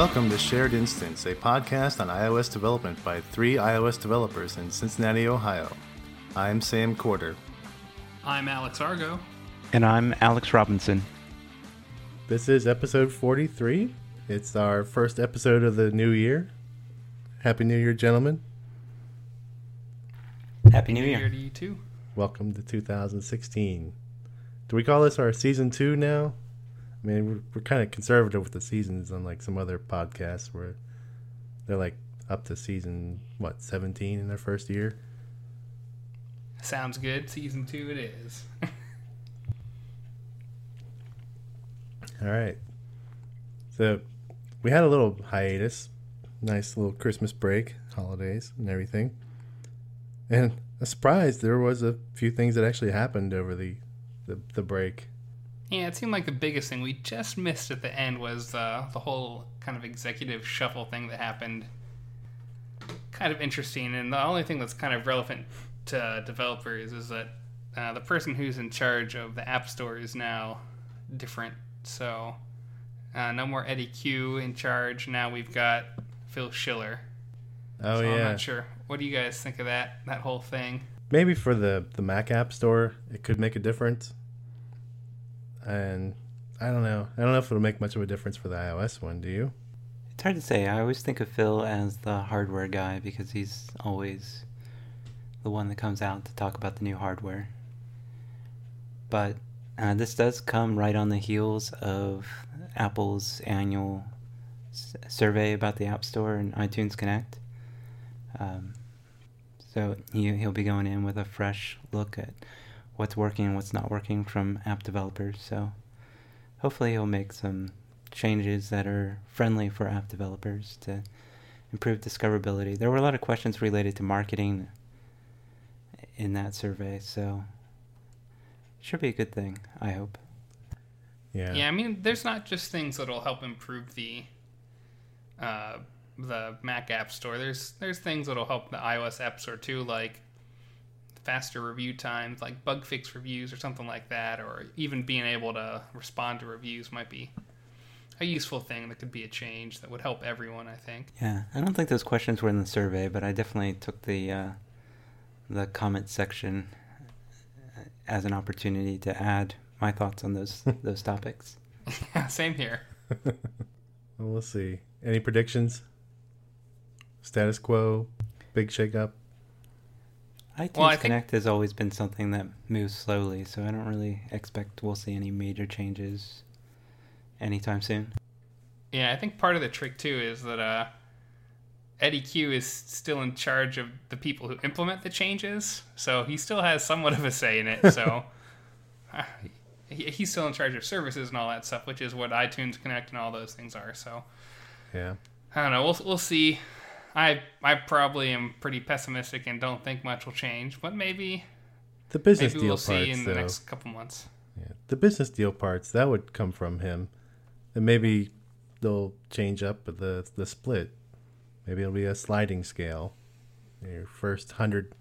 Welcome to Shared Instance, a podcast on iOS development by three iOS developers in Cincinnati, Ohio. I'm Sam Corder. I'm Alex Argo. And I'm Alex Robinson. This is episode 43. It's our first episode of the new year. Happy New Year, gentlemen. Happy New Year. to you too. Welcome to 2016. Do we call this our season two now? I mean, we're, we're kind of conservative with the seasons, unlike some other podcasts where they're like up to season, what, 17 in their first year? Sounds good. Season two it is. All right. So we had a little hiatus, nice little Christmas break, holidays, and everything. And a surprise, there was a few things that actually happened over the the, the break. Yeah, it seemed like the biggest thing we just missed at the end was uh, the whole kind of executive shuffle thing that happened. Kind of interesting, and the only thing that's kind of relevant to developers is that uh, the person who's in charge of the App Store is now different. So, uh, no more Eddy Cue in charge. Now we've got Phil Schiller. Oh so I'm not sure. What do you guys think of that that whole thing? Maybe for the the Mac App Store, it could make a difference. And I don't know. I don't know if it'll make much of a difference for the iOS one. Do you? It's hard to say. I always think of Phil as the hardware guy because he's always the one that comes out to talk about the new hardware. But uh, this does come right on the heels of Apple's annual s- survey about the App Store and iTunes Connect. Um, so he, he'll be going in with a fresh look at what's working and what's not working from app developers. So hopefully he'll make some changes that are friendly for app developers to improve discoverability. There were a lot of questions related to marketing in that survey, so it should be a good thing, I hope. Yeah. Yeah, I mean, there's not just things that'll help improve the uh, the Mac App Store. There's there's things that'll help the iOS App Store too, like faster review times, like bug fix reviews or something like that, or even being able to respond to reviews might be a useful thing that could be a change that would help everyone. I think. Yeah, I don't think those questions were in the survey, but I definitely took the uh, the comment section as an opportunity to add my thoughts on those those topics. Yeah, same here. well, we'll see. Any predictions? Status quo, big shakeup. iTunes Well, I think- Connect has always been something that moves slowly, so I don't really expect we'll see any major changes anytime soon. Yeah, I think part of the trick too is that uh, Eddy Cue is still in charge of the people who implement the changes, so he still has somewhat of a say in it. So uh, he, he's still in charge of services and all that stuff, which is what iTunes Connect and all those things are. So Yeah. I don't know. We'll we'll see. I I probably am pretty pessimistic and don't think much will change, but maybe The business maybe deal we'll parts, see in the next couple months. Yeah, the business deal parts that would come from him, and maybe they'll change up the the split. Maybe it'll be a sliding scale. Your first hundred,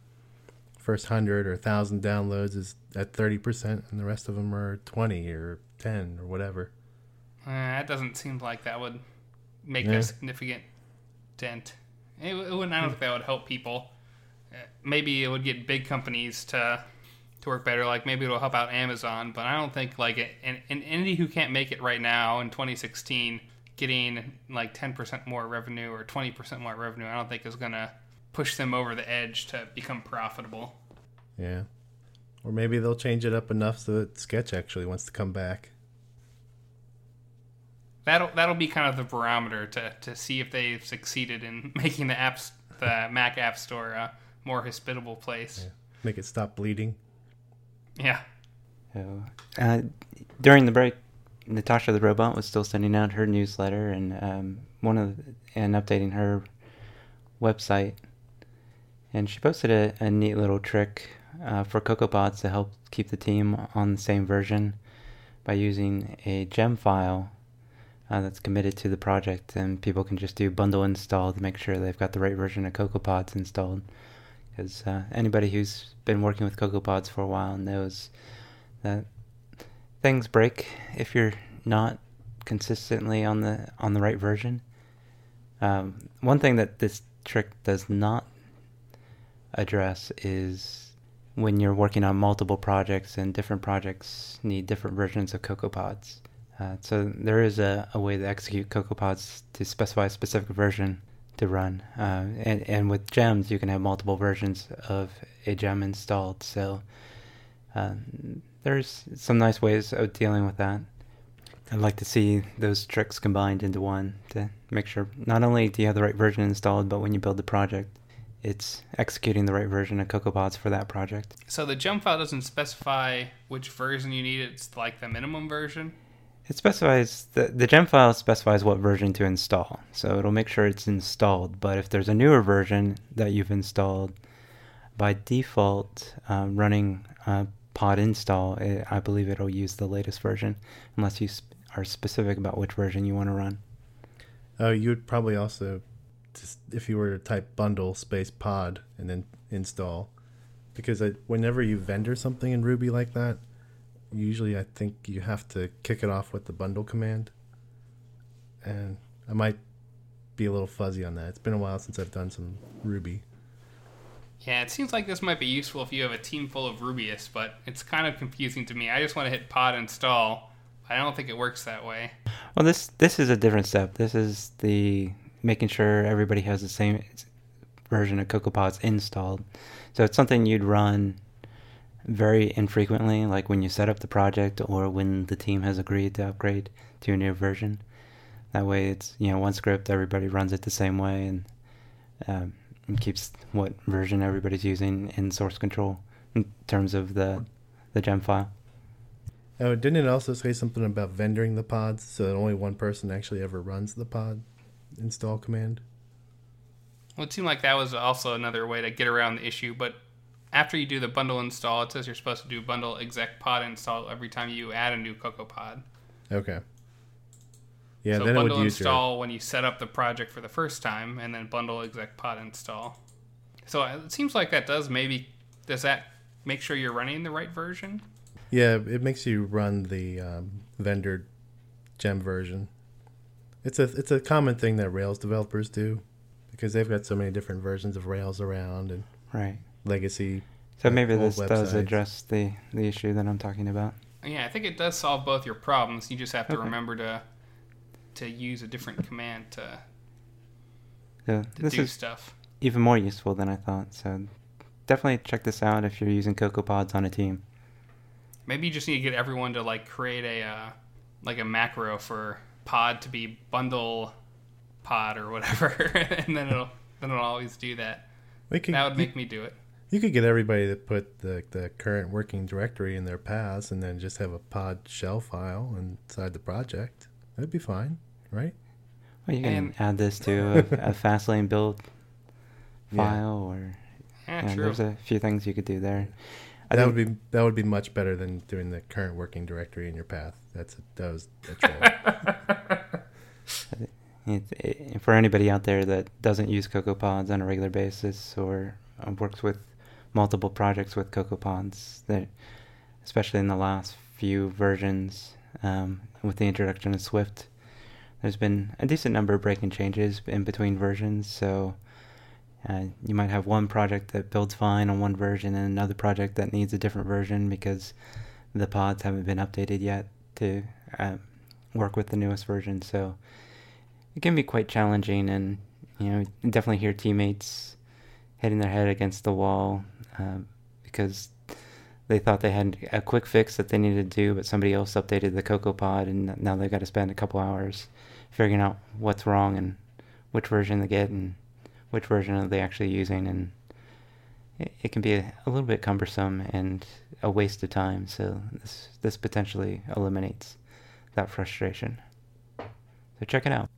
first hundred or thousand downloads is at thirty percent, and the rest of them are twenty or ten or whatever. Uh, that doesn't seem like that would make Yeah. a significant dent. It, it wouldn't. I don't think that would help people. Uh, maybe it would get big companies to to work better. Like maybe it'll help out Amazon, but I don't think like an, an entity who can't make it right now in 2016 getting like 10% more revenue or 20% more revenue. I don't think is gonna push them over the edge to become profitable. Yeah, or maybe they'll change it up enough so that Sketch actually wants to come back. That'll that'll be kind of the barometer to, to see if they've succeeded in making the apps the Mac App Store a more hospitable place. Make it stop bleeding. Yeah. So, uh, during the break, Natasha the robot was still sending out her newsletter and um, one of the, and updating her website. And she posted a, a neat little trick uh, for CocoaPods to help keep the team on the same version by using a gem file uh, that's committed to the project, and people can just do bundle install to make sure they've got the right version of CocoaPods installed. Because uh, anybody who's been working with CocoaPods for a while knows that things break if you're not consistently on the on the right version. Um, one thing that this trick does not address is when you're working on multiple projects and different projects need different versions of CocoaPods. Uh, so there is a, a way to execute CocoaPods to specify a specific version to run. Uh, and, and with gems, you can have multiple versions of a gem installed. So uh, there's some nice ways of dealing with that. I'd like to see those tricks combined into one to make sure not only do you have the right version installed, but when you build the project, it's executing the right version of CocoaPods for that project. So the gem file doesn't specify which version you need. It's like the minimum version. It specifies the the gem file specifies what version to install, so it'll make sure it's installed. But if there's a newer version that you've installed, by default, um, running pod install, it, I believe it'll use the latest version, unless you sp- are specific about which version you want to run. Oh, you would probably also, just if you were to type bundle space pod and then install, because I, whenever you vendor something in Ruby like that, usually I think you have to kick it off with the bundle command. And I might be a little fuzzy on that. It's been a while since I've done some Ruby. Yeah, it seems like this might be useful if you have a team full of Rubyists, but it's kind of confusing to me. I just want to hit pod install. I don't think it works that way. Well, this this is a different step. This is the making sure everybody has the same version of CocoaPods installed. So it's something you'd run very infrequently, like when you set up the project or when the team has agreed to upgrade to a new version. That way, it's you know one script, everybody runs it the same way, and, um, and keeps what version everybody's using in source control in terms of the the gem file. Oh, didn't it also say something about vendoring the pods so that only one person actually ever runs the pod install command? Well, it seemed like that was also another way to get around the issue, but after you do the bundle install, it says you're supposed to do bundle exec pod install every time you add a new CocoaPod. Okay. Yeah, so then it bundle would use install your. when you set up the project for the first time, and then bundle exec pod install. So uh, it seems like that does maybe does that make sure you're running the right version? Yeah, it makes you run the um, vendor gem version. It's a it's a common thing that Rails developers do because they've got so many different versions of Rails around and Right. Legacy. So maybe old this does address the the issue that I'm talking about. Yeah, I think it does solve both your problems. You just have to Okay. remember to to use a different command to, So to this do is stuff. even more useful than I thought. So definitely check this out if you're using CocoaPods on a team. Maybe you just need to get everyone to like create a uh, like a macro for pod to be bundle pod or whatever, and then it'll then it'll always do that. We could, That would you, make me do it. You could get everybody to put the the current working directory in their paths and then just have a pod shell file inside the project. That'd be fine, right? Well, you can And- add this to a, a Fastlane build Yeah. file, or Yeah, yeah, true. there's a few things you could do there. I that think- would be that would be much better than doing the current working directory in your path. That's a, that was a troll. It, it, for anybody out there that doesn't use CocoaPods on a regular basis or uh, works with multiple projects with CocoaPods, especially in the last few versions um, with the introduction of Swift, there's been a decent number of breaking changes in between versions. So uh, you might have one project that builds fine on one version and another project that needs a different version because the pods haven't been updated yet to uh, work with the newest version. So it can be quite challenging, and you know, you definitely hear teammates hitting their head against the wall um, because they thought they had a quick fix that they needed to do, but somebody else updated the Cocoa Pod, and now they've got to spend a couple hours figuring out what's wrong and which version they get and which version are they actually using, and it, it can be a, a little bit cumbersome and a waste of time. So this this potentially eliminates that frustration. So check it out.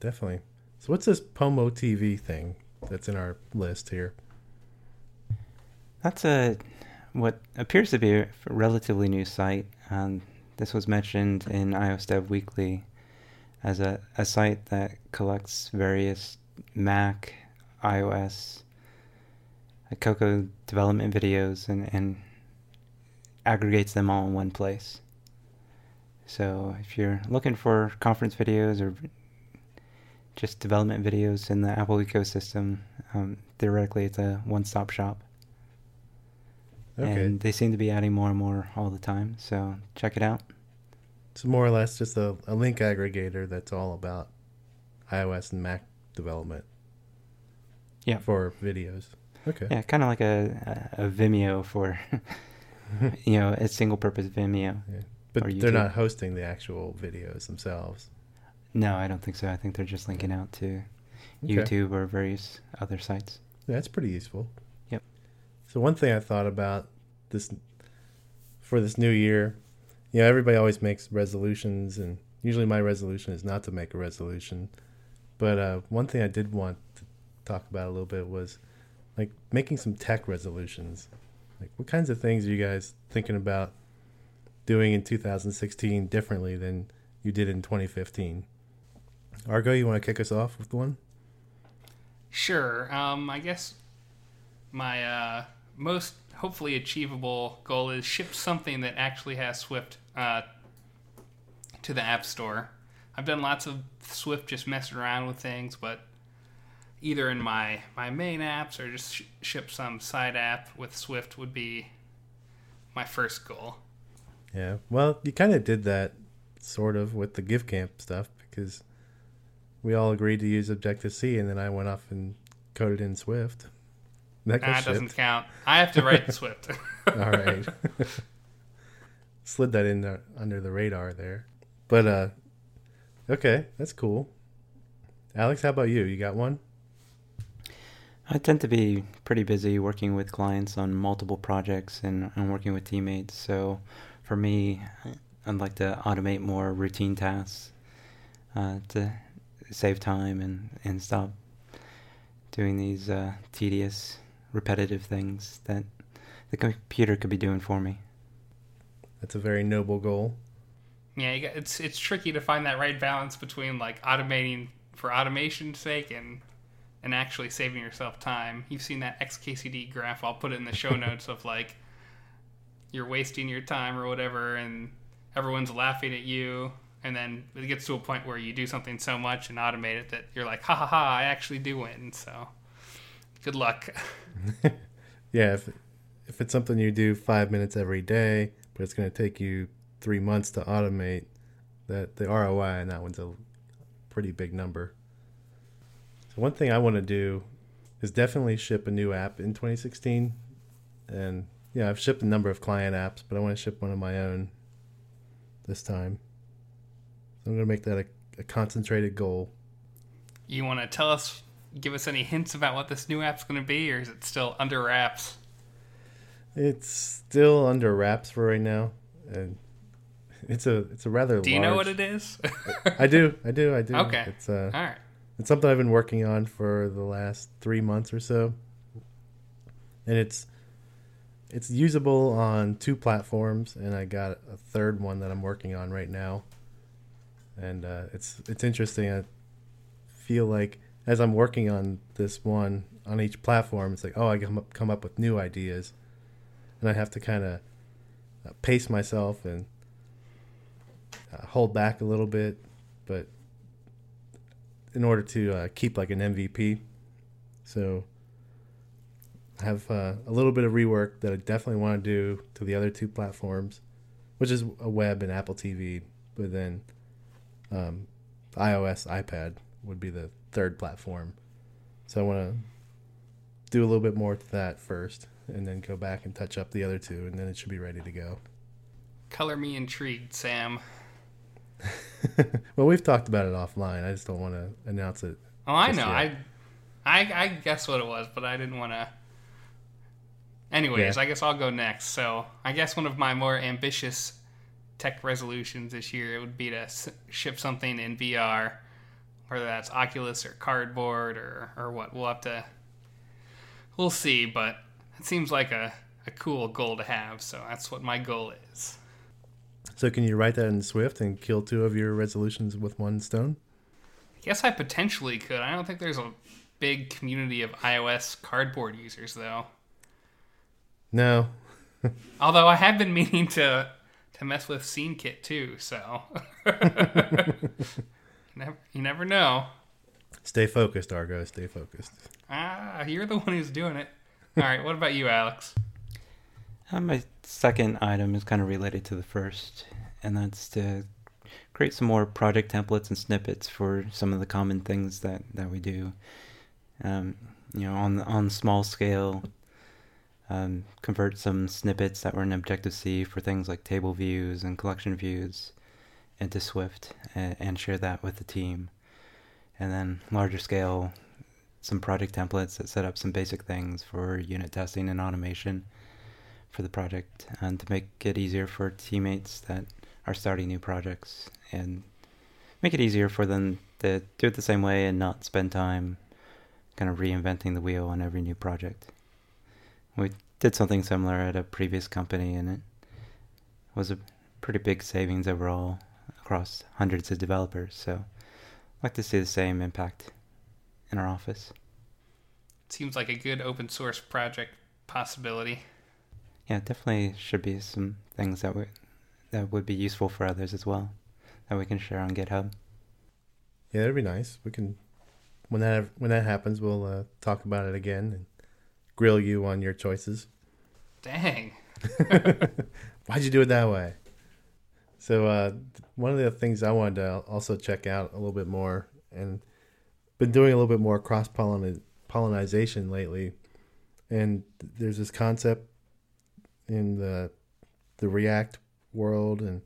Definitely. So what's this Pomo TV thing that's in our list here? That's a what appears to be a relatively new site. Um, this was mentioned in iOS Dev Weekly as a, a site that collects various Mac, iOS, uh, Cocoa development videos and, and aggregates them all in one place. So if you're looking for conference videos or just development videos in the Apple ecosystem. Um, theoretically, it's a one-stop shop, Okay. and they seem to be adding more and more all the time. So check it out. It's more or less just a, a link aggregator that's all about iOS and Mac development. Yeah. For videos. Okay. Yeah, kind of like a, a a Vimeo for you know a single-purpose Vimeo. But they're not hosting the actual videos themselves. No, I don't think so. I think they're just linking out to Okay. YouTube or various other sites. That's pretty useful. Yep. So one thing I thought about this for this new year, you know, everybody always makes resolutions, and usually my resolution is not to make a resolution. But uh, one thing I did want to talk about a little bit was like making some tech resolutions. Like, what kinds of things are you guys thinking about doing in 2016 differently than you did in 2015? Argo, you want to kick us off with one? Sure. Um, I guess my uh, most hopefully achievable goal is ship something that actually has Swift uh, to the App Store. I've done lots of Swift just messing around with things, but either in my, my main apps or just sh- ship some side app with Swift would be my first goal. Yeah. Well, you kind of did that sort of with the GiveCamp stuff because we all agreed to use Objective C, and then I went off and coded in Swift. That got That doesn't count. I have to write Swift. All right. Slid that in the, under the radar there. But uh okay, that's cool. Alex, how about you? You got one? I tend to be pretty busy working with clients on multiple projects and, and working with teammates. So for me, I'd like to automate more routine tasks uh, to save time and, and stop doing these uh, tedious, repetitive things that the computer could be doing for me. That's a very noble goal. Yeah, it's it's tricky to find that right balance between like automating for automation's sake and and actually saving yourself time. You've seen that XKCD graph. I'll put it in the show notes of like you're wasting your time or whatever, and everyone's laughing at you. And then it gets to a point where you do something so much and automate it that you're like, ha ha ha, I actually do win. So good luck. Yeah, if if it's something you do five minutes every day, but it's going to take you three months to automate, that the ROI on that one's a pretty big number. So one thing I want to do is definitely ship a new app in 2016, and yeah, I've shipped a number of client apps, but I want to ship one of my own this time. So I'm going to make that a, a concentrated goal. You want to tell us, give us any hints about what this new app's going to be, or is it still under wraps? It's still under wraps for right now, and it's a it's a rather. Do you know what it is? I do, I do, I do. Okay. It's uh, All right. it's something I've been working on for the last three months or so, and it's it's usable on two platforms, and I got a third one that I'm working on right now, and uh, it's it's interesting. I feel like as I'm working on this one on each platform, it's like oh, I come up come up with new ideas, and I have to kind of pace myself and uh, hold back a little bit, but in order to uh, keep like an MVP. So I have uh, a little bit of rework that I definitely want to do to the other two platforms, which is a web and Apple TV. But then um, iOS, iPad would be the third platform. So I want to do a little bit more to that first, and then go back and touch up the other two, and then it should be ready to go. Color me intrigued, Sam. well, we've talked about it offline. I just don't want to announce it. Oh, I know. I, I, I guess what it was, but I didn't want to. Anyways, Yeah. I guess I'll go next. So, I guess one of my more ambitious tech resolutions this year it would be to s- ship something in VR, whether that's Oculus or Cardboard or or what. We'll have to. We'll see, but it seems like a a cool goal to have. So that's what my goal is. So can you write that in Swift and kill two of your resolutions with one stone? I guess I potentially could. I don't think there's a big community of iOS Cardboard users though. No. Although I have been meaning to to mess with Scene Kit too, so never, you never know. Stay focused, Argo. Stay focused. Ah, you're the one who's doing it. All right, what about you, Alex? Uh, my second item is kind of related to the first, and that's to create some more project templates and snippets for some of the common things that, that we do. Um, you know, on on small scale, um, convert some snippets that were in Objective C for things like table views and collection views into Swift and, and share that with the team. And then larger scale, some project templates that set up some basic things for unit testing and automation for the project and to make it easier for teammates that are starting new projects and make it easier for them to do it the same way and not spend time kind of reinventing the wheel on every new project. We did something similar at a previous company and it was a pretty big savings overall across hundreds of developers. So I'd like to see the same impact in our office. It Seems like a good open source project possibility. Yeah, definitely should be some things that would that would be useful for others as well that we can share on GitHub. Yeah, that'd be nice. We can when that when that happens, we'll uh, talk about it again and grill you on your choices. Dang. Why'd you do it that way? So uh, one of the things I wanted to also check out a little bit more, and been doing a little bit more cross pollinization lately, and there's this concept in the the React world and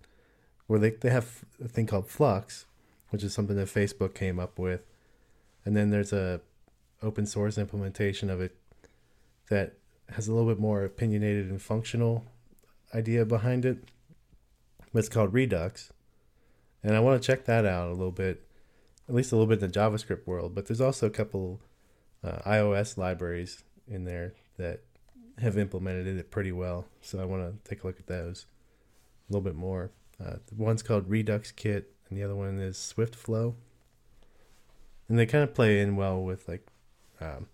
where they, they have a thing called Flux, which is something that Facebook came up with. And then there's a open source implementation of it that has a little bit more opinionated and functional idea behind it. It's called Redux. And I want to check that out a little bit, at least a little bit in the JavaScript world. But there's also a couple uh, iOS libraries in there that have implemented it pretty well. So I want to take a look at those a little bit more. Uh, one's called Redux Kit, and the other one is Swift Flow. And they kind of play in well with like um,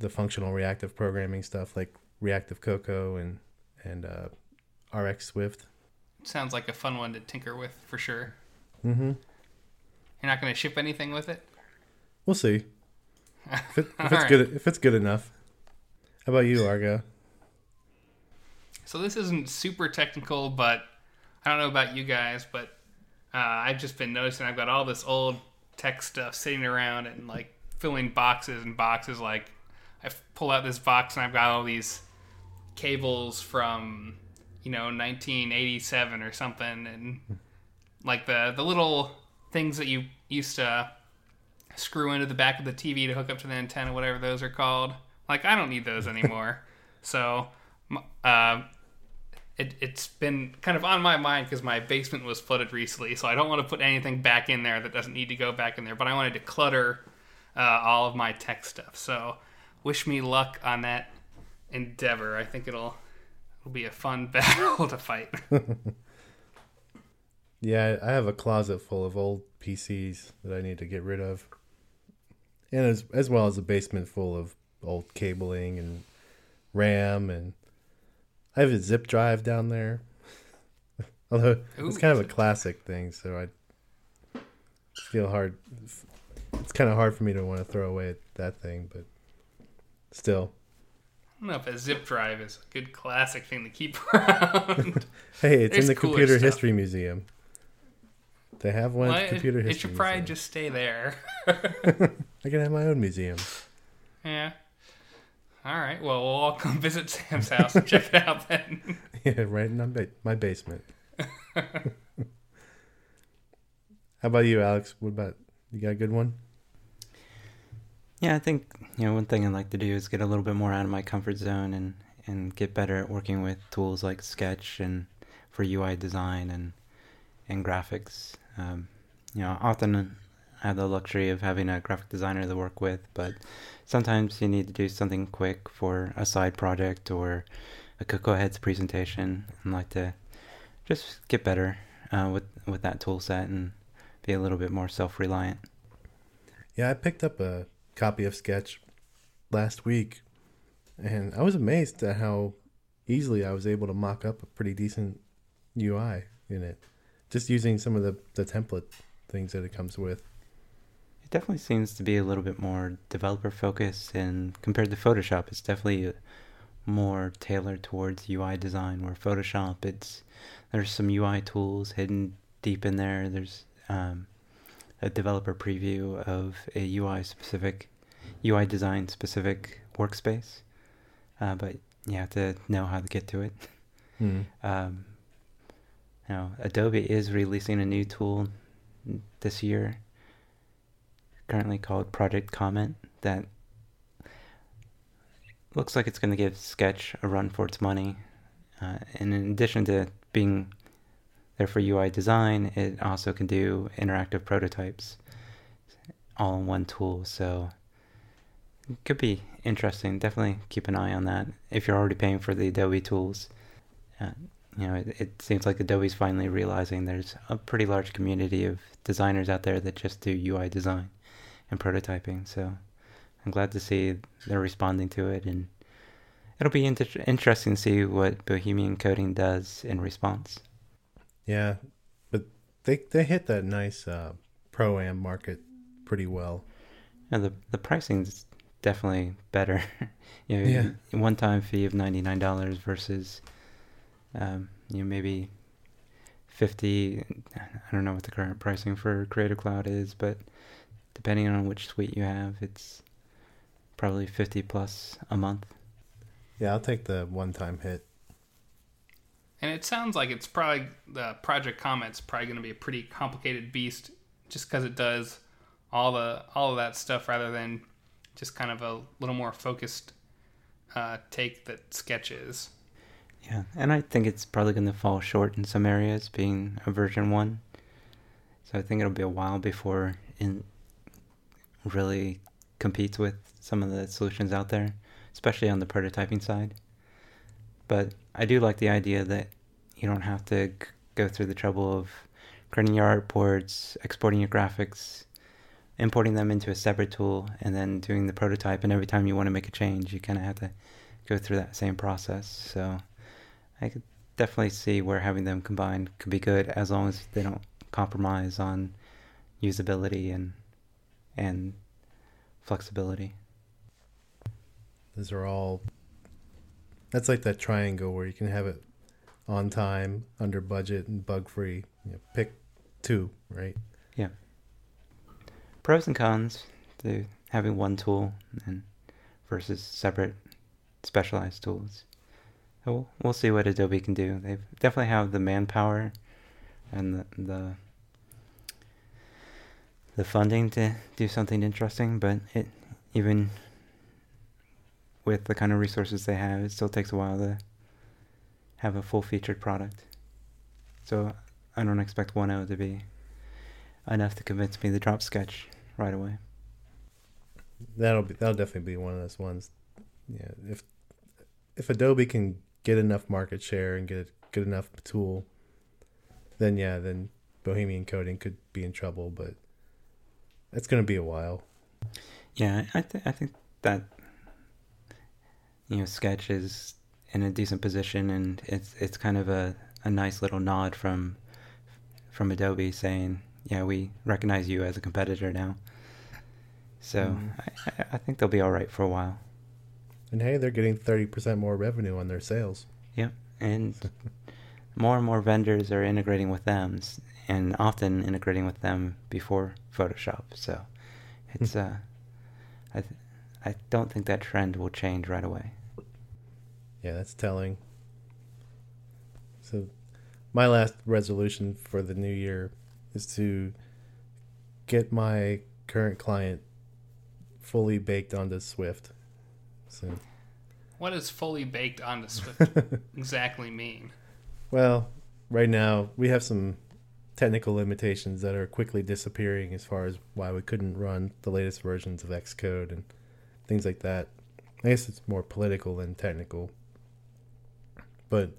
the functional reactive programming stuff, like Reactive Cocoa and and uh, RX Swift. Sounds like a fun one to tinker with for sure. Mm-hmm. You're not going to ship anything with it. We'll see. If, it, if it's right. good, if it's good enough. How about you, Argo? So this isn't super technical, but I don't know about you guys, but uh, I've just been noticing I've got all this old tech stuff sitting around and like filling boxes and boxes. Like I pull out this box and I've got all these cables from you know 1987 or something, and like the the little things that you used to screw into the back of the TV to hook up to the antenna, whatever those are called. Like I don't need those anymore. so uh, it, has been kind of on my mind because my basement was flooded recently. So I don't want to put anything back in there that doesn't need to go back in there. But I wanted to clutter uh, all of my tech stuff. So wish me luck on that endeavor. I think it'll it'll be a fun battle to fight. yeah, I have a closet full of old PCs that I need to get rid of, and as as well as a basement full of old cabling and RAM and I have a zip drive down there. Although Ooh, it's kind of a classic thing, so I feel hard. It's kind of hard for me to want to throw away that thing, but still. I don't know if a zip drive is a good classic thing to keep around. hey, it's There's in the Computer stuff. History Museum. They have one well, at the Computer it, History It should probably just stay there. I can have my own museum. Yeah. All right. Well, we'll all come visit Sam's house and check it out then. yeah, right in my, ba- my basement. How about you, Alex? What about you? Got a good one? Yeah, I think you know one thing I'd like to do is get a little bit more out of my comfort zone and and get better at working with tools like Sketch and for UI design and and graphics. Um, you know, often I have the luxury of having a graphic designer to work with, but sometimes you need to do something quick for a side project or a Cocoa Heads presentation and like to just get better uh, with with that tool set and be a little bit more self reliant. Yeah, I picked up a copy of Sketch last week, and I was amazed at how easily I was able to mock up a pretty decent UI in it, just using some of the the template things that it comes with It definitely seems to be a little bit more developer focused, and compared to Photoshop, it's definitely more tailored towards UI design. Where Photoshop, it's there's some UI tools hidden deep in there. There's um, a developer preview of a UI specific, UI design specific workspace, uh, but you have to know how to get to it. Hmm. Um, now, Adobe is releasing a new tool this year, currently called Project Comet, that looks like it's going to give Sketch a run for its money. Uh, and in addition to being there for UI design, it also can do interactive prototypes all in one tool. So could be interesting. Definitely keep an eye on that if you're already paying for the Adobe tools. Uh, you know, it, it seems like Adobe's finally realizing there's a pretty large community of designers out there that just do UI design and prototyping. So I'm glad to see they're responding to it, and it'll be inter- interesting to see what Bohemian Coding does in response. Yeah, but they they hit that nice uh, pro am market pretty well. And the the pricing's definitely better. you know, Yeah. one time fee of ninety nine dollars versus, um, you know, maybe fifty. I don't know what the current pricing for Creative Cloud is, but depending on which suite you have, it's probably fifty plus a month. Yeah, I'll take the one time hit. And it sounds like it's probably the Project Comet's probably going to be a pretty complicated beast, just because it does all the all of that stuff rather than just kind of a little more focused uh, take that sketches. Yeah, and I think it's probably going to fall short in some areas, being a version one. So I think it'll be a while before it really competes with some of the solutions out there, especially on the prototyping side. But I do like the idea that you don't have to go through the trouble of creating your artboards, exporting your graphics, importing them into a separate tool, and then doing the prototype. And every time you want to make a change, you kind of have to go through that same process. So I could definitely see where having them combined could be good as long as they don't compromise on usability and and flexibility. Those are all. That's like that triangle where you can have it on time, under budget, and bug free. You know, pick two, right? Pros and cons to having one tool and versus separate specialized tools. We'll see what Adobe can do. They definitely have the manpower and the, the the funding to do something interesting, but it even with the kind of resources they have, it still takes a while to have a full featured product. So I don't expect 1.0 to be enough to convince me to drop Sketch right away. That'll be that'll definitely be one of those ones. Yeah, if if Adobe can get enough market share and get a good enough tool, then yeah, then Bohemian Coding could be in trouble. But it's going to be a while. Yeah, I th- I think that you know Sketch is in a decent position, and it's it's kind of a, a nice little nod from from Adobe saying, yeah, we recognize you as a competitor now. So Mhm. I, I- think they'll be all right for a while. And hey, they're getting thirty percent more revenue on their sales. Yep, and more and more vendors are integrating with them, and often integrating with them before Photoshop. So it's uh, I th- I don't think that trend will change right away. Yeah, that's telling. So, my last resolution for the new year is to get my current client fully baked onto Swift. So, What does fully baked onto Swift exactly mean? well, right now we have some technical limitations that are quickly disappearing as far as why we couldn't run the latest versions of Xcode and things like that. I guess it's more political than technical. But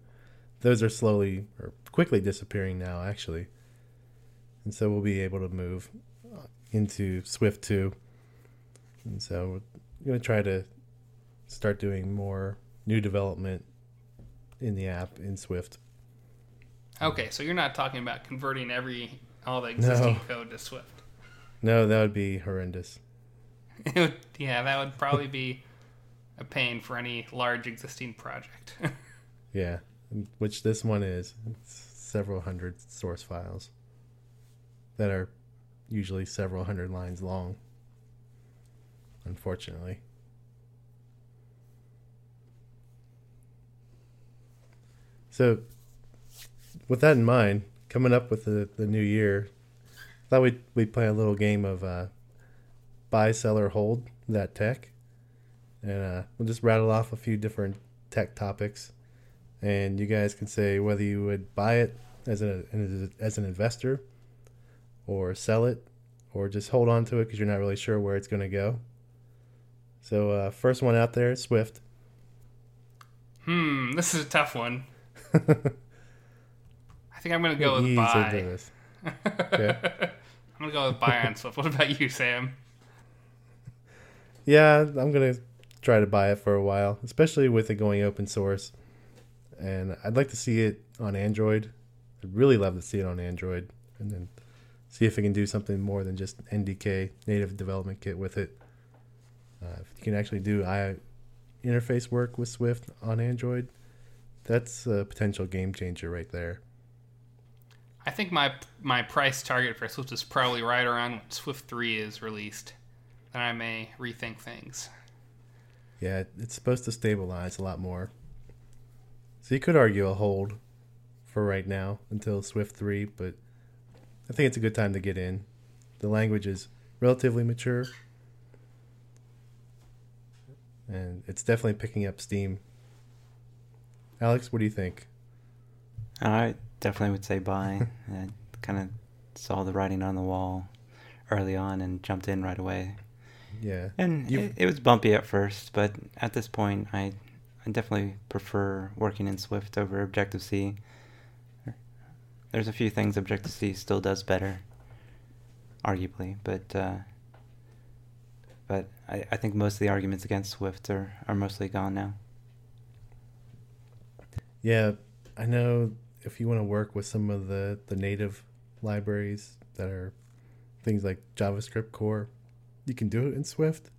those are slowly or quickly disappearing now, actually. And so we'll be able to move uh, into Swift 2. And so we're going to try to start doing more new development in the app in Swift. Okay, so you're not talking about converting every all the existing No. code to Swift. No, that would be horrendous. It would, yeah, that would probably be a pain for any large existing project. Yeah, which this one is. It's several hundred source files that are usually several hundred lines long. Unfortunately. So, with that in mind, coming up with the, the new year, I thought we'd, we'd play a little game of uh, buy, sell, or hold that tech. And uh, we'll just rattle off a few different tech topics. And you guys can say whether you would buy it as, a, as an investor or sell it or just hold on to it because you're not really sure where it's going to go. So, uh, first one out there, Swift. hmm, this is a tough one. I think I'm gonna go with buy. Okay. I'm gonna go with buy on Swift. What about you, Sam? Yeah, I'm gonna try to buy it for a while, especially with it going open source. And I'd like to see it on Android. I'd really love to see it on Android, and then see if it can do something more than just NDK native development kit with it. Uh, if you can actually do I interface work with Swift on Android, that's a potential game changer right there. I think my my price target for Swift is probably right around when Swift 3 is released. Then I may rethink things. Yeah, it's supposed to stabilize a lot more. So you could argue a hold for right now until Swift 3, but I think it's a good time to get in. The language is relatively mature, and it's definitely picking up steam. Alex, what do you think? I definitely would say buy. I kind of saw the writing on the wall early on and jumped in right away. Yeah, And it, it was bumpy at first, but at this point, I, I definitely prefer working in Swift over Objective C. There's a few things Objective C still does better, arguably, but uh, but I, I think most of the arguments against Swift are, are mostly gone now. yeah. I know if you want to work with some of the the native libraries that are things like JavaScript core, you can do it in Swift,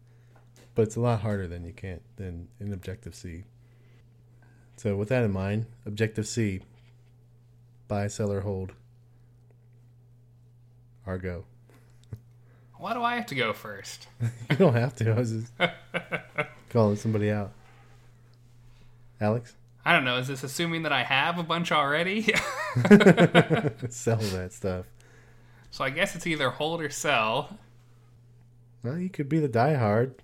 but it's a lot harder than you can than in Objective C. So with that in mind, Objective C, buy, sell, or hold. Argo. Why do I have to go first? You don't have to. I was just calling somebody out. Alex, I don't know. Is this assuming that I have a bunch already? sell that stuff. so I guess it's either hold or sell. Well, you could be the diehard.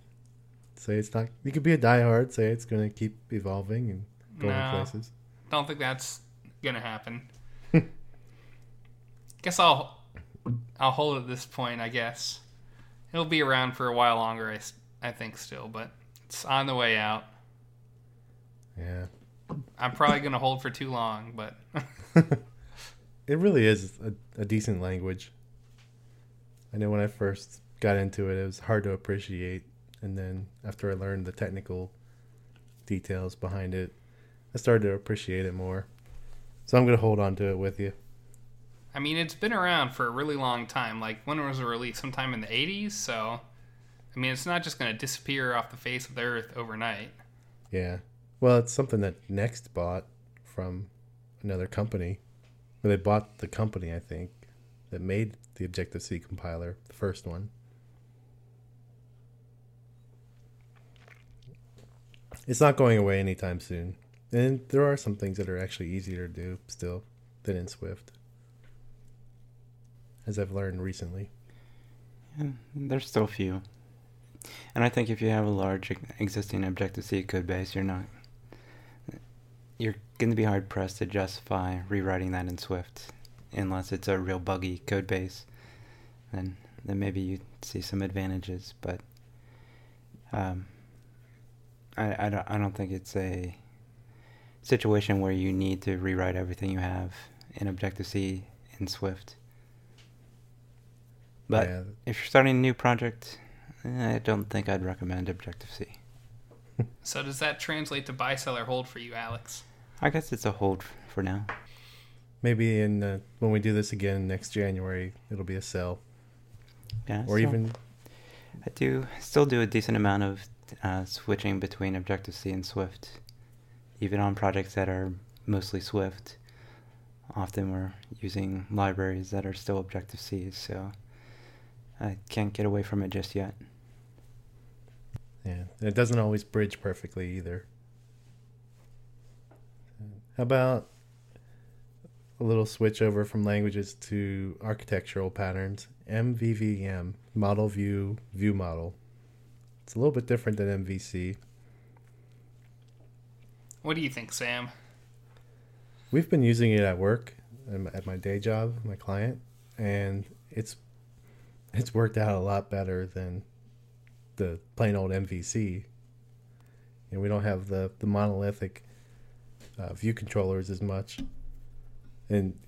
Say it's not. You could be a diehard. Say it's going to keep evolving and going No. places. Don't think that's gonna happen. guess I'll I'll hold at this point. I guess it'll be around for a while longer. I I think still, but it's on the way out. Yeah, I'm probably gonna hold for too long, but it really is a, a decent language. I know when I first got into it, it was hard to appreciate, and then after I learned the technical details behind it, I started to appreciate it more. So I'm going to hold on to it with you. I mean it's been around for a really long time. Like when was it released? Sometime in the 80s. So I mean it's not just gonna disappear off the face of the earth overnight. Yeah. Well, it's something that Next bought from another company. Or they bought the company, I think, that made the Objective C compiler, the first one. It's not going away anytime soon. And there are some things that are actually easier to do still than in Swift. As I've learned recently. Yeah, there's still few. And I think if you have a large existing Objective C code base, you're not. You're going to be hard pressed to justify rewriting that in Swift, unless it's a real buggy code base. Then, then maybe you see some advantages, but um, I, I don't I don't think it's a situation where you need to rewrite everything you have in Objective C in Swift. But yeah, if you're starting a new project, I don't think I'd recommend Objective C. So does that translate to buy, sell, or hold for you, Alex? I guess it's a hold for now. maybe in uh, when we do this again next January, it'll be a sell. Yeah, or so even I do still do a decent amount of uh, switching between Objective C and Swift, even on projects that are mostly Swift. Often we're using libraries that are still Objective C, so I can't get away from it just yet. Yeah, it doesn't always bridge perfectly either. How about a little switch over from languages to architectural patterns? MVVM, model view, view model. It's a little bit different than MVC. What do you think, Sam? We've been using it at work, um, at my day job, my client, and it's it's worked out a lot better than the plain old MVC. And we don't have the the monolithic uh, view controllers as much. And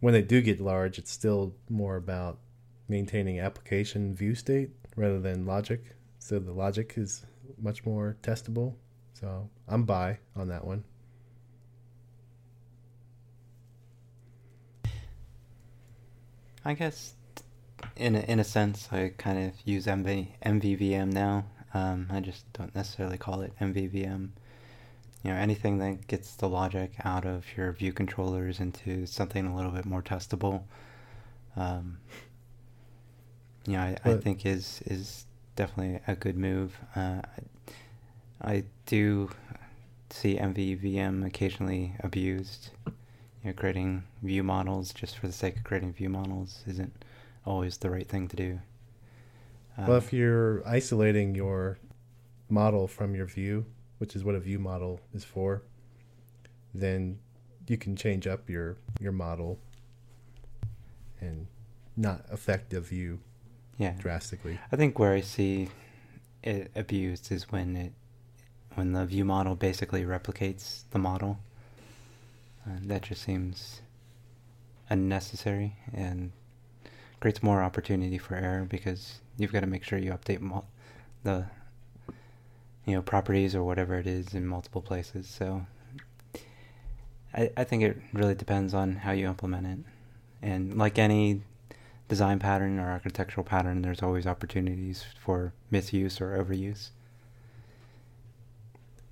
when they do get large, it's still more about maintaining application view state rather than logic. So the logic is much more testable. So I'm buy on that one. I guess, in a, in a sense, I kind of use MV, MVVM now. Um, I just don't necessarily call it MVVM. You know, anything that gets the logic out of your view controllers into something a little bit more testable. Um, you know, I, I think is is definitely a good move. Uh, I, do see MVVM occasionally abused. You know, creating view models just for the sake of creating view models isn't always the right thing to do. Well, Um, if you're isolating your model from your view, which is what a view model is for, then you can change up your your model and not affect the view yeah, drastically. I think where I see it abused is when it when the view model basically replicates the model. And that just seems unnecessary and creates more opportunity for error because you've got to make sure you update mul- the you know properties or whatever it is in multiple places. So I I think it really depends on how you implement it. And like any design pattern or architectural pattern, there's always opportunities for misuse or overuse.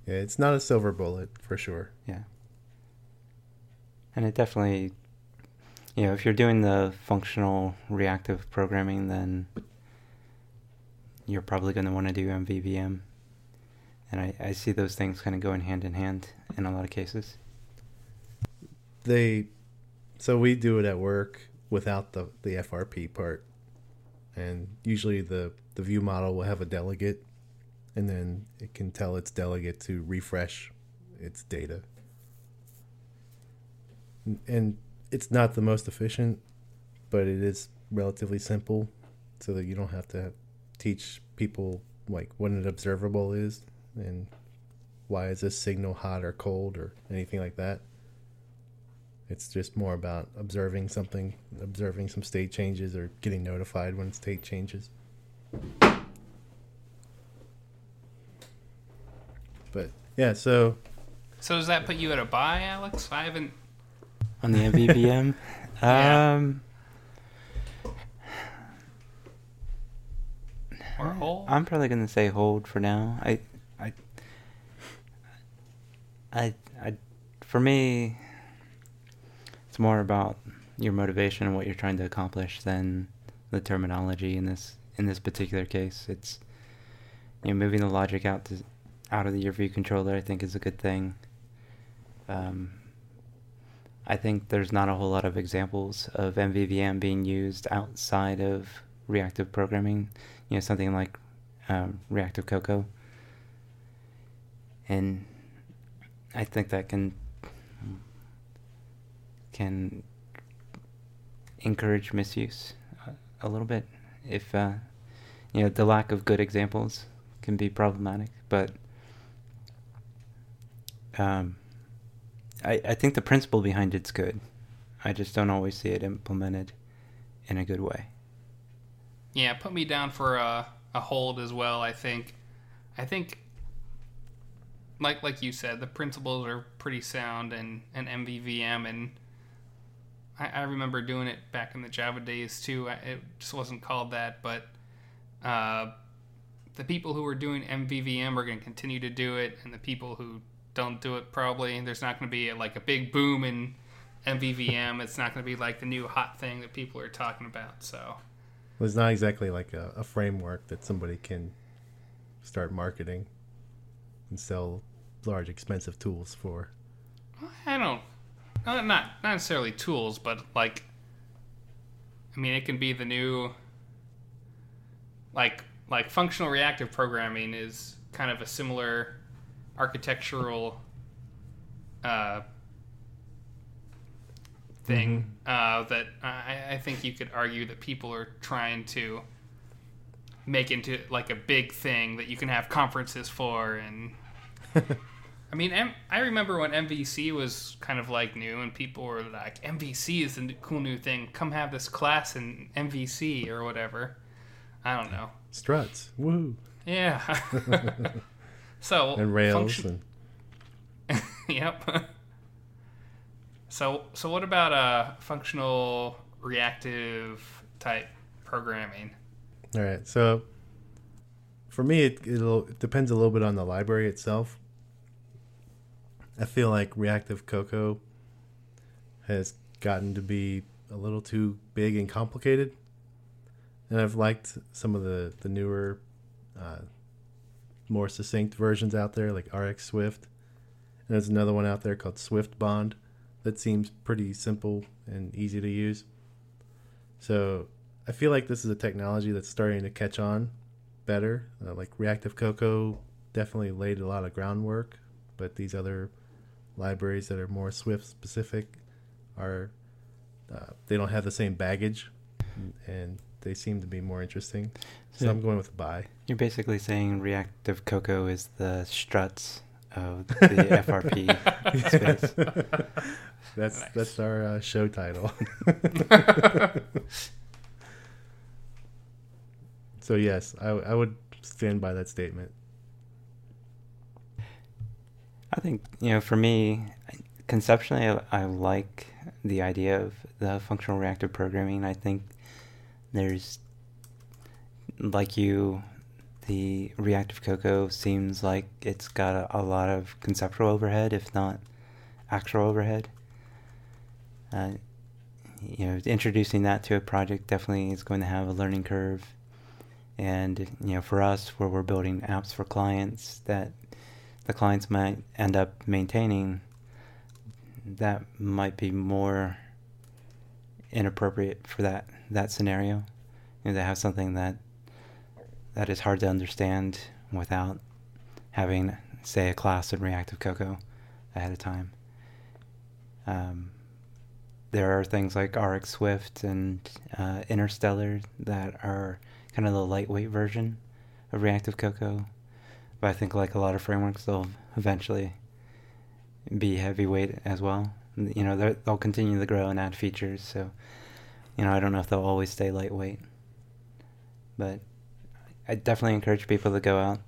Yeah, it's not a silver bullet for sure. Yeah. And it definitely, you know, if you're doing the functional reactive programming, then you're probably going to want to do MVVM. And I, I see those things kind of going hand in hand in a lot of cases. They so we do it at work without the the FRP part. And usually the the view model will have a delegate and then it can tell its delegate to refresh its data. And- it's not the most efficient, but it is relatively simple so that you don't have to teach people like what an observable is and why is this signal hot or cold or anything like that. It's just more about observing something, observing some state changes or getting notified when state changes. But yeah, so So does that put you at a buy, Alex? I haven't. On the MVVM, Yeah. um, Or hold? I'm probably gonna say hold for now. I, I, I, I, for me, it's more about your motivation and what you're trying to accomplish than the terminology in this in this particular case. It's you know moving the logic out to out of the your view controller. I think is a good thing. Um, I think there's not a whole lot of examples of MVVM being used outside of reactive programming. You know, something like um, ReactiveCocoa. And I think that can can encourage misuse a, a little bit if uh, you know the lack of good examples can be problematic. But um, I I think the principle behind it's good. I just don't always see it implemented in a good way. Yeah, put me down for a, a hold as well. I think, I think, like like you said, the principles are pretty sound and and MVVM, and I, I remember doing it back in the Java days too. I, it just wasn't called that, but uh, the people who are doing MVVM are going to continue to do it, and the people who don't do it probably there's not going to be like a big boom in MVVM. it's not going to be like the new hot thing that people are talking about. So Well, it's not exactly like a, a framework that somebody can start marketing and sell large, expensive tools for. I don't, uh, not not necessarily tools, but like, I mean, it can be the new, like like functional reactive programming is kind of a similar architectural uh, thing uh, that I, I think you could argue that people are trying to make into like a big thing that you can have conferences for and I mean, M- I remember when MVC was kind of like new, and people were like, "MVC is the cool new thing. Come have this class in MVC or whatever." I don't know. Struts, woohoo, Yeah. so and Rails, function- and yep. so so what about uh functional reactive type programming? all right. So for me, it it'll, it depends a little bit on the library itself. I feel like ReactiveCocoa has gotten to be a little too big and complicated, and I've liked some of the the newer, uh, more succinct versions out there, like RxSwift. And there's another one out there called Swift Bond that seems pretty simple and easy to use. So I feel like this is a technology that's starting to catch on better. Uh, like ReactiveCocoa definitely laid a lot of groundwork, but these other libraries that are more Swift specific are uh, they don't have the same baggage, and they seem to be more interesting. So So- I'm going with a buy. You're basically saying ReactiveCocoa is the struts of the FRP space. that's Nice. that's our uh, show title. so yes, I, I would stand by that statement. I think you know, for me, conceptually, I, I like the idea of the functional reactive programming. I think there's, like you, the ReactiveCocoa seems like it's got a, a lot of conceptual overhead, if not actual overhead. Uh, you know, introducing that to a project definitely is going to have a learning curve. And you know, for us, where we're building apps for clients that the clients might end up maintaining, that might be more inappropriate for that that scenario. You know, to have something that that is hard to understand without having, say, a class in ReactiveCocoa ahead of time. Um, there are things like RxSwift and uh, Interstellar that are kind of the lightweight version of ReactiveCocoa. But I think, like a lot of frameworks, they'll eventually be heavyweight as well. You know, they'll continue to grow and add features. So, you know, I don't know if they'll always stay lightweight. But I definitely encourage people to go out,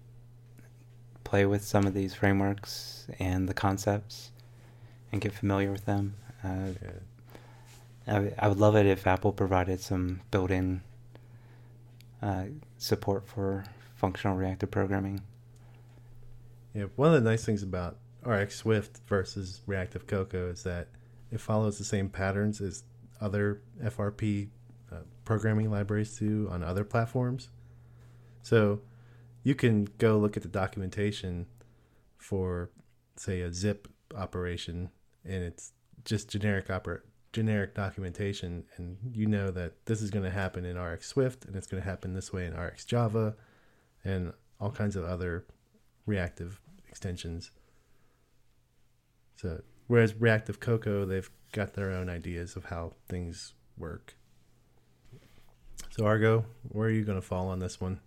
play with some of these frameworks and the concepts, and get familiar with them. Uh, Yeah. I, w- I would love it if Apple provided some built-in uh, support for functional reactive programming. Yeah, one of the nice things about RxSwift versus ReactiveCocoa is that it follows the same patterns as other FRP uh, programming libraries do on other platforms. So you can go look at the documentation for, say, a zip operation, and it's just generic oper- generic documentation, and you know that this is going to happen in RxSwift, and it's going to happen this way in RxJava, and all kinds of other reactive extensions. So whereas ReactiveCocoa, they've got their own ideas of how things work. So Argo, where are you going to fall on this one?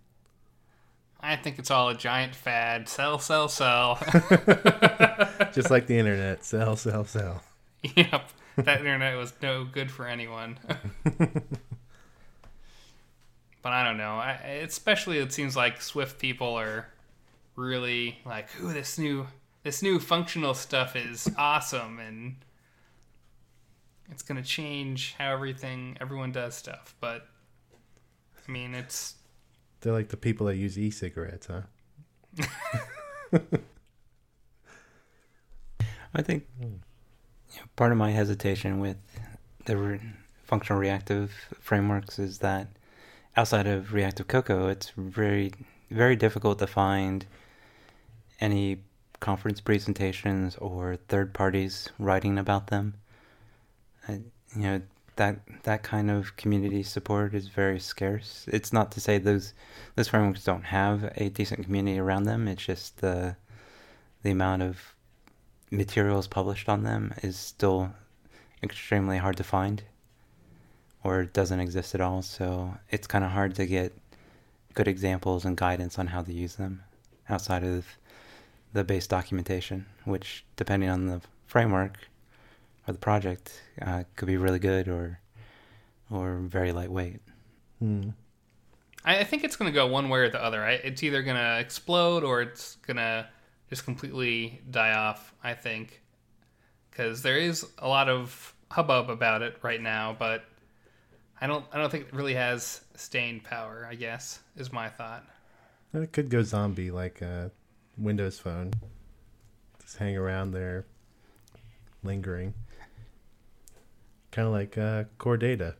I think it's all a giant fad. Sell, sell, sell. Just like the internet, sell, sell, sell. yep. That internet was no good for anyone. but I don't know. I, especially it seems like Swift people are really like, "Ooh, this new this new functional stuff is awesome," and it's going to change how everything everyone does stuff. But I mean, it's They're like the people that use e-cigarettes, huh? I think you know, part of my hesitation with the re- functional reactive frameworks is that outside of ReactiveCocoa, it's very very difficult to find any conference presentations or third parties writing about them. I, you know that that kind of community support is very scarce. It's not to say those those frameworks don't have a decent community around them. It's just the the amount of materials published on them is still extremely hard to find or doesn't exist at all. So it's kind of hard to get good examples and guidance on how to use them outside of the base documentation, which, depending on the framework or the project, uh, could be really good or or very lightweight. Hmm. I, I think it's going to go one way or the other. I, it's either going to explode or it's going to just completely die off. I think because there is a lot of hubbub about it right now, but I don't. I don't think it really has staying power. I guess is my thought. It could go zombie like a Windows phone. Just hang around there, lingering. Kind of like uh, core data.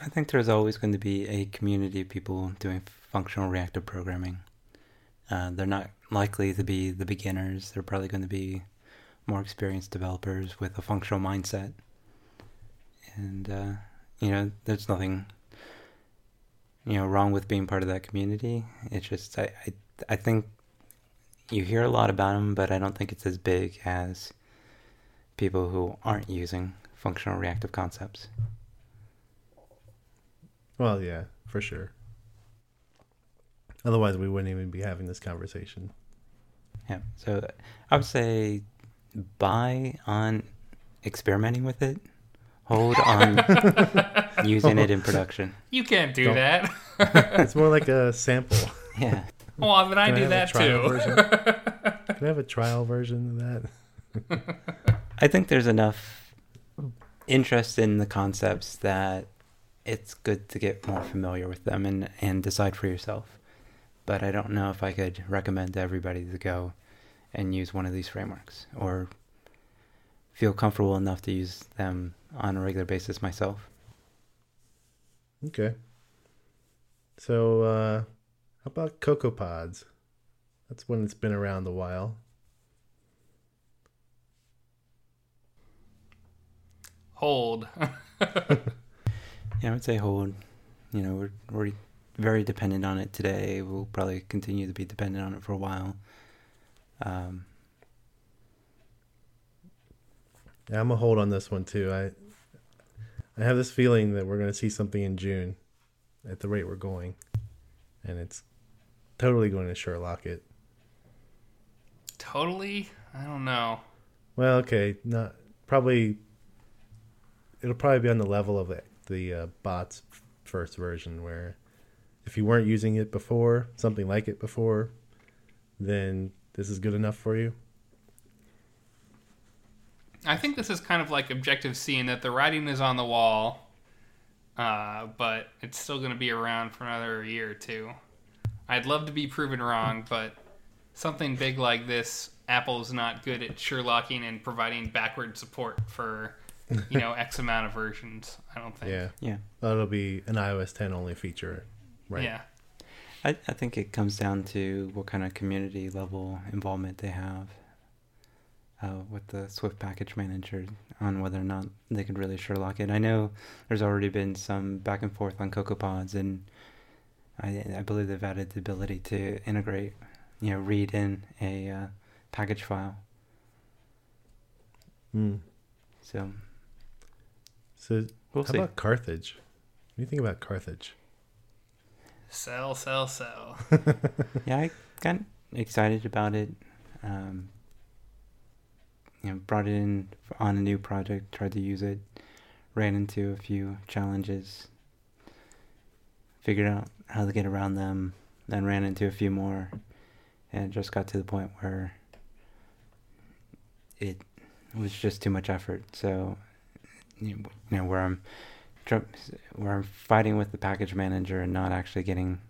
I think there's always going to be a community of people doing functional reactive programming. Uh, they're not likely to be the beginners. They're probably going to be more experienced developers with a functional mindset. And, uh, you know, there's nothing, you know, wrong with being part of that community. It's just, I, I, I think you hear a lot about them, but I don't think it's as big as people who aren't using functional reactive concepts. Well, yeah, for sure. Otherwise, we wouldn't even be having this conversation. Yeah. So I would say buy on experimenting with it. Hold on using it in production. You can't do Don't- that. It's more like a sample. Yeah. Well, then I Can I do have that trial too. version? Can I have a trial version of that? I think there's enough interest in the concepts that it's good to get more familiar with them and, and decide for yourself. But I don't know if I could recommend to everybody to go and use one of these frameworks or feel comfortable enough to use them on a regular basis myself. Okay. So, uh, how about CocoaPods? That's one that's been around a while. Hold. Yeah, I would say hold. You know, we're we're very dependent on it today. We'll probably continue to be dependent on it for a while. Um, Yeah, I'm gonna hold on this one too. I I have this feeling that we're gonna see something in June, at the rate we're going, and it's totally going to Sherlock it. totally. I don't know. Well, okay, not probably. It'll probably be on the level of the, the uh, bots first version, where if you weren't using it before, something like it before, then this is good enough for you. I think this is kind of like Objective C in that the writing is on the wall, uh, but it's still going to be around for another year or two. I'd love to be proven wrong, but something big like this, Apple's not good at Sherlocking and providing backward support for, you know, X amount of versions. I don't think. Yeah, yeah, that'll be an iOS 10 only feature, right? Yeah. I, I think it comes down to what kind of community level involvement they have uh, with the Swift package manager on whether or not they could really Sherlock it. I know there's already been some back and forth on CocoaPods, and I, I believe they've added the ability to integrate, you know, read in a uh, package file. Hmm. So So, we'll how see. about Carthage? What do you think about Carthage? Sell, sell, sell. yeah, I got excited about it. Um, you know, brought it in on a new project, tried to use it, ran into a few challenges, figured out how to get around them, then ran into a few more, and just got to the point where it was just too much effort. So you know where I'm where I'm fighting with the package manager and not actually getting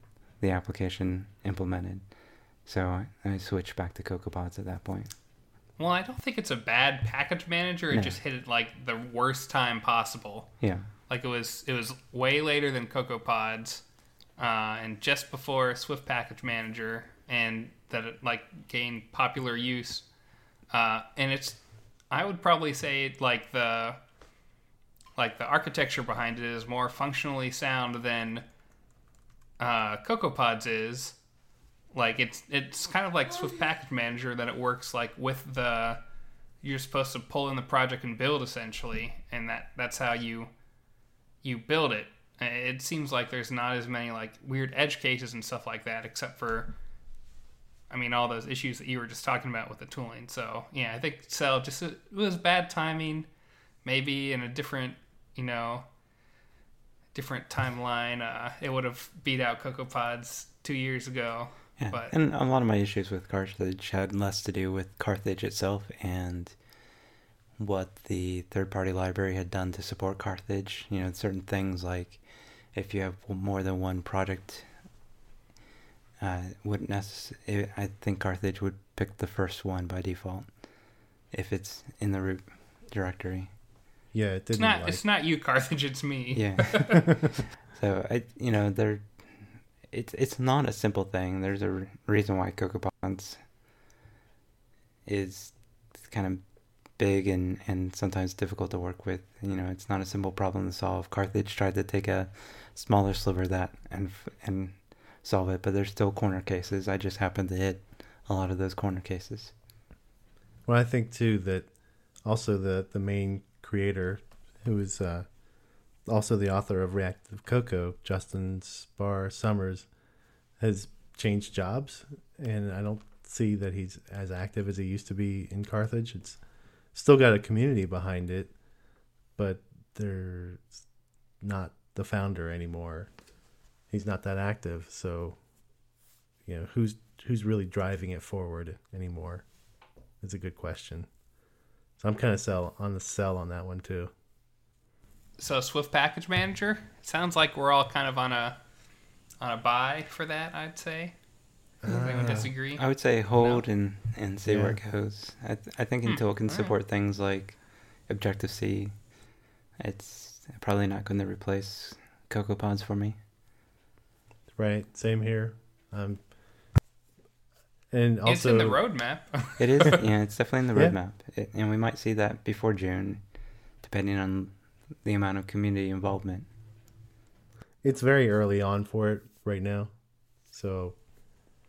the application implemented. So I, switched back to CocoaPods at that point. Well, I don't think it's a bad package manager. It No. just hit it like the worst time possible. Yeah, Like it was it was way later than CocoaPods, uh, and just before Swift Package Manager, and that it like gained popular use. Uh, and it's I would probably say like the like the architecture behind it is more functionally sound than uh, CocoaPods is. Like it's it's kind of like Swift Package Manager that it works like with the you're supposed to pull in the project and build essentially, and that that's how you you build it. It seems like there's not as many like weird edge cases and stuff like that, except for, I mean, all those issues that you were just talking about with the tooling. So yeah, I think Cell just it was bad timing. Maybe in a different, you know, different timeline, uh, it would have beat out CocoaPods two years ago. yeah. But and a lot of my issues with Carthage had less to do with Carthage itself and what the third-party library had done to support Carthage. You know, certain things like if you have more than one project, uh, wouldn't necess- I think Carthage would pick the first one by default if it's in the root directory. Yeah, it it's didn't not like. it's not you, Carthage. It's me. Yeah. so I, you know, there, it's it's not a simple thing. There's a re- reason why CocoaPods is kind of big and and sometimes difficult to work with. You know, it's not a simple problem to solve. Carthage tried to take a smaller sliver of that and and solve it, but there's still corner cases. I just happen to hit a lot of those corner cases. Well, I think too that also the the main creator, who is uh, also the author of ReactiveCocoa, Justin Spahr-Summers, has changed jobs, and I don't see that he's as active as he used to be in Carthage. It's still got a community behind it, but there's not the founder anymore. He's not that active, so you know who's who's really driving it forward anymore. It's a good question. So I'm kind of sell on the sell on that one too. So Swift Package Manager sounds like we're all kind of on a on a buy for that. I'd say. Does anyone Uh, disagree? I would say hold and, and see where it goes. I, th- I think Hmm, until it can alright. support things like Objective C, it's probably not going to replace CocoaPods for me. Right, same here. Um, and also it's in the roadmap. It is, yeah, it's definitely in the Yeah. roadmap, it, and we might see that before June, depending on the amount of community involvement. it's very early on for it right now. So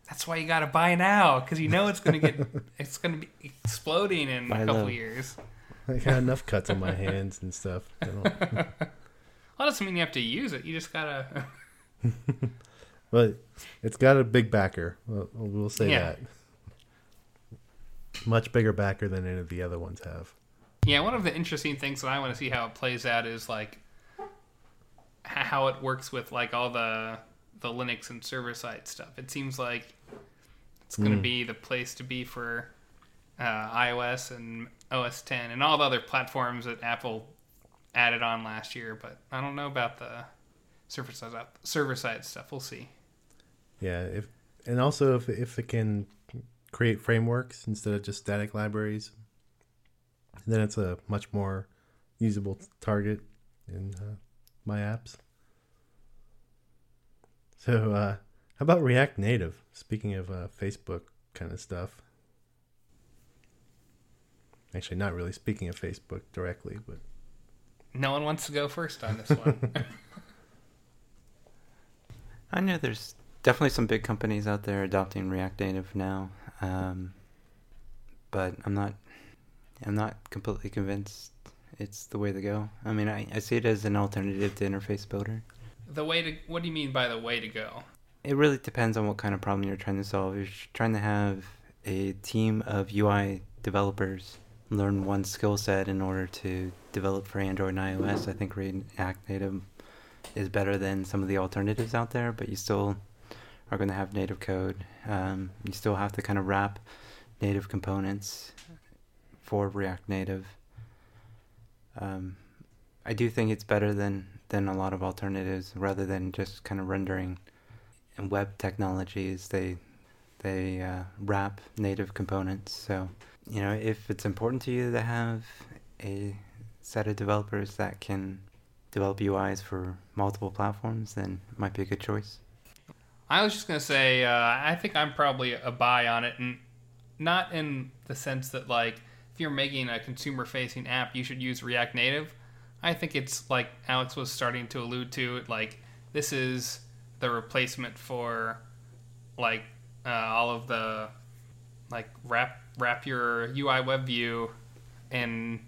That's why you got to buy now because you know it's gonna get it's gonna be exploding in a couple years. I got enough cuts on my hands and stuff. I don't, Well, that doesn't mean you have to use it. You just gotta. but it's got a big backer. We'll, we'll say Yeah. that. Much bigger backer than any of the other ones have. Yeah, one of the interesting things that I want to see how it plays out is like how it works with like all the the Linux and server side stuff. It seems like it's going to Mm. be the place to be for uh, iOS and OS X and all the other platforms that Apple added on last year. But I don't know about the server side server side stuff. We'll see. Yeah, if and also if if it can create frameworks instead of just static libraries, then it's a much more usable target in uh, my apps. So, uh, how about React Native? Speaking of uh, Facebook kind of stuff. Actually, not really speaking of Facebook directly, but No one wants to go first on this one. I know there's definitely some big companies out there adopting React Native now, um, but I'm not. I'm not completely convinced it's the way to go. I mean, I, I see it as an alternative to Interface Builder. the way to what do you mean by the way to go? It really depends on what kind of problem you're trying to solve. If you're trying to have a team of UI developers learn one skill set in order to develop for Android and iOS, I think React Native is better than some of the alternatives out there, but you still are going to have native code. Um, you still have to kind of wrap native components for React Native. Um, I do think it's better than than a lot of alternatives rather than just kind of rendering and web technologies. They they uh, wrap native components. So you know if it's important to you to have a set of developers that can develop UIs for multiple platforms, then it might be a good choice. I was just gonna say, uh, I think I'm probably a buy on it, and not in the sense that like if you're making a consumer-facing app, you should use React Native. I think it's like Alex was starting to allude to, like this is the replacement for like uh, all of the like wrap wrap your UI web view in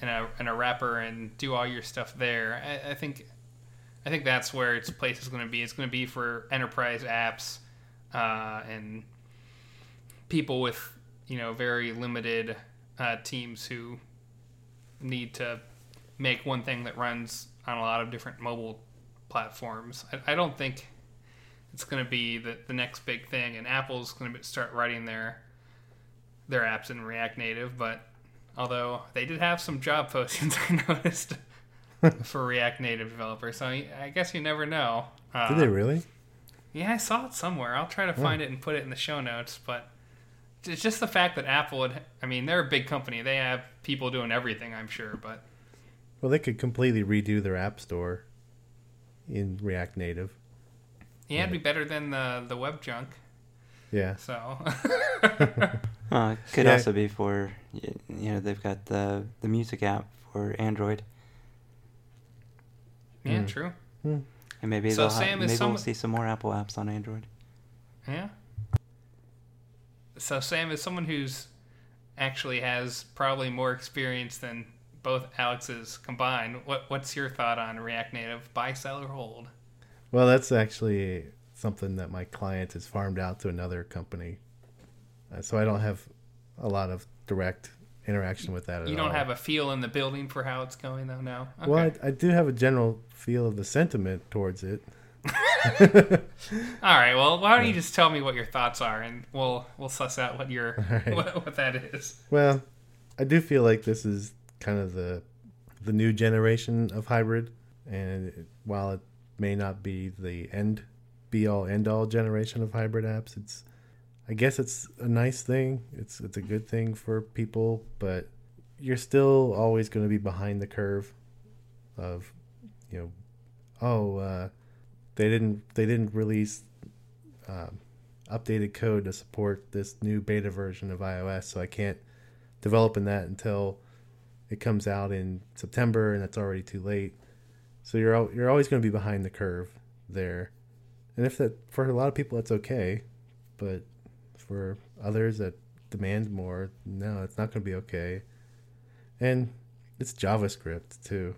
in a in a wrapper and do all your stuff there. I, I think I think that's where its place is going to be. It's going to be for enterprise apps uh, and people with you know very limited uh, teams who need to make one thing that runs on a lot of different mobile platforms. I, I don't think it's going to be the, the next big thing, and Apple's going to start writing their their apps in React Native. But although they did have some job postings, I noticed for React Native developers, so I guess you never know. Uh, did they really? Yeah, I saw it somewhere. I'll try to find it and put it in the show notes, but it's just the fact that Apple would. I mean, they're a big company. They have people doing everything. I'm sure, but well, they could completely redo their app store in React Native. Yeah, it'd be better than the the web junk. Yeah. So. uh, could yeah. also be for you know they've got the the music app for Android. Yeah, mm. true. Mm. And maybe so Sam maybe some... we'll see some more Apple apps on Android. Yeah. So Sam is someone who's actually has probably more experience than both Alex's combined. What what's your thought on React Native buy, sell, or hold? Well, that's actually something that my client has farmed out to another company, uh, so I don't have a lot of direct interaction with that. you don't all. have a feel in the building for how it's going, though. No. Okay. Well, I, I do have a general feel of the sentiment towards it. All right. Well, why don't you just tell me what your thoughts are, and we'll we'll suss out what your right. what, what that is. Well, I do feel like this is kind of the the new generation of hybrid, and it, while it may not be the end be all end all generation of hybrid apps, it's I guess it's a nice thing. It's it's a good thing for people, but you're still always going to be behind the curve of you know oh uh, they didn't they didn't release um, updated code to support this new beta version of iOS, so I can't develop in that until it comes out in September, and it's already too late. So you're you're always going to be behind the curve there, and if that for a lot of people that's okay, but for others that demand more, no, it's not going to be okay. And it's JavaScript too.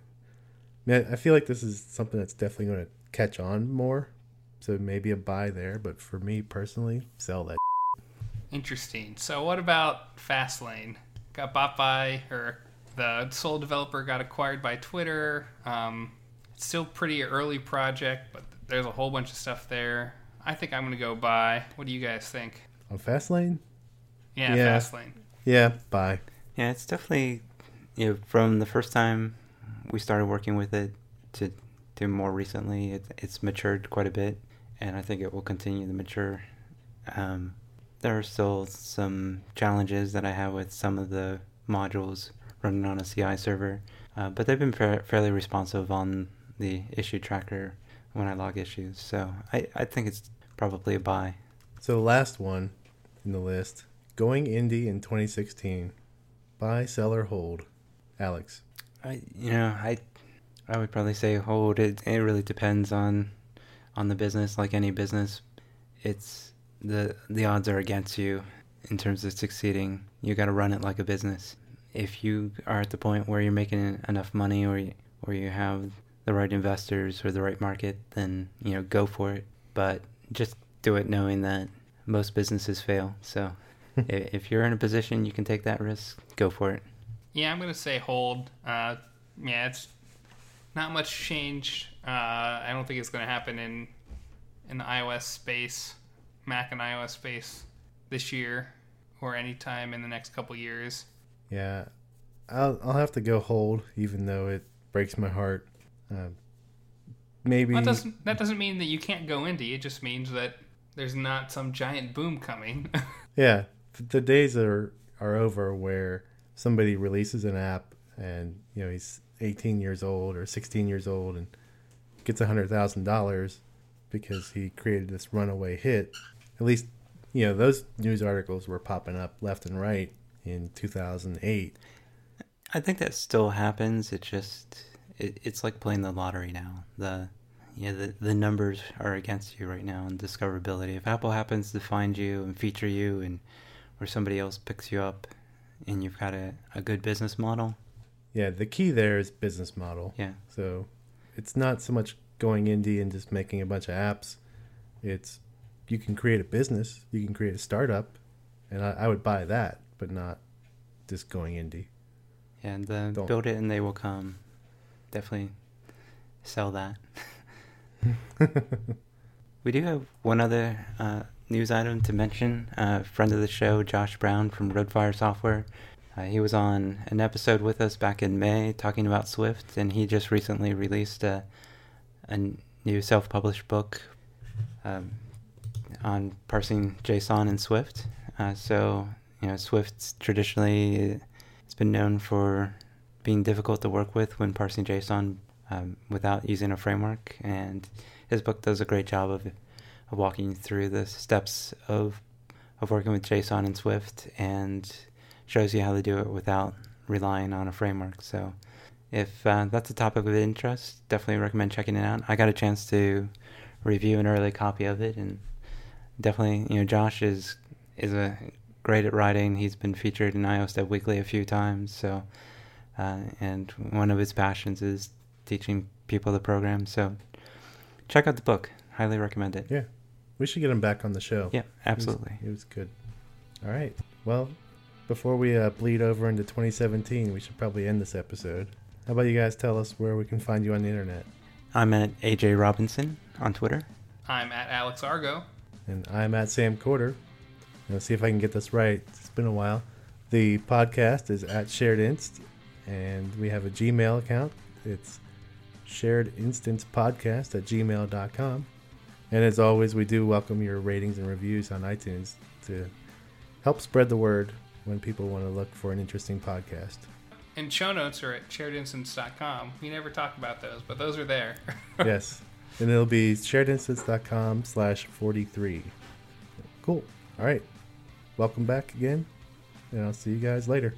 Man, I feel like this is something that's definitely going to catch on more. So maybe a buy there, but for me personally, sell that. Interesting. So what about Fastlane? Got bought by, or the sole developer got acquired by Twitter. Um, it's still pretty early project, but there's a whole bunch of stuff there. I think I'm gonna go buy. What do you guys think? On Fastlane? Yeah, yeah. Fastlane. Yeah, buy. Yeah, it's definitely you know from the first time we started working with it to to more recently, it, it's matured quite a bit, and I think it will continue to mature. Um, there are still some challenges that I have with some of the modules running on a CI server, uh, but they've been fa- fairly responsive on the issue tracker when I log issues. So I, I think it's probably a buy. So the last one in the list, going indie in 2016, buy, sell, or hold. Alex. I you know I I would probably say hold. It it really depends on on the business. Like any business, it's the the odds are against you in terms of succeeding. You got to run it like a business. If you are at the point where you're making enough money, or you, or you have the right investors or the right market, then you know go for it. But just do it knowing that most businesses fail. So if you're in a position you can take that risk, go for it. Yeah, I'm gonna say hold. Uh, yeah, it's not much change. Uh, I don't think it's going to happen in in the iOS space, Mac and iOS space this year or anytime in the next couple years. Yeah, I'll I'll have to go hold, even though it breaks my heart. Uh, maybe That doesn't that doesn't mean that you can't go indie. It just means that there's not some giant boom coming. yeah, the days are are over where somebody releases an app and you know he's 18 years old or 16 years old and gets a hundred thousand dollars because he created this runaway hit. At least you know those news articles were popping up left and right in 2008. I think that still happens. It just it, it's like playing the lottery now. The yeah the the numbers are against you right now and discoverability. If Apple happens to find you and feature you and or somebody else picks you up and you've got a, a good business model. Yeah, the key there is business model. Yeah. So it's not so much going indie and just making a bunch of apps. It's you can create a business, you can create a startup, and I, I would buy that, but not just going indie. And uh, Don't. build it and they will come. Definitely sell that. we do have one other uh, news item to mention. Uh, friend of the show, Josh Brown from Roadfire Software. Uh, he was on an episode with us back in May talking about Swift, and he just recently released a, a new self published book um, on parsing JSON in Swift. Uh, so, you know, Swift's traditionally it's been known for being difficult to work with when parsing JSON um, without using a framework, and his book does a great job of, of walking through the steps of of working with JSON in Swift and shows you how to do it without relying on a framework. So, if uh, that's a topic of interest, definitely recommend checking it out. I got a chance to review an early copy of it, and definitely, you know, Josh is is a great at writing. He's been featured in iOS Dev Weekly a few times. So, uh, and one of his passions is teaching people the program. So, check out the book. Highly recommend it. Yeah, we should get him back on the show. Yeah, It was- absolutely. it was, good. All right. Well, before we uh, bleed over into 2017, we should probably end this episode. How about you guys tell us where we can find you on the internet? I'm at AJ Robinson on Twitter. I'm at Alex Argo. And I'm at Sam Corder. Let's see if I can get this right. It's been a while. The podcast is at Shared Inst, and we have a Gmail account. It's Shared Instance Podcast at gmail.com. And as always, we do welcome your ratings and reviews on iTunes to help spread the word when people want to look for an interesting podcast. And show notes are at sharedinstance.com. We never talk about those, but those are there. yes. And it'll be sharedinstance.com slash 43. Cool. All right. Welcome back again. And I'll see you guys later.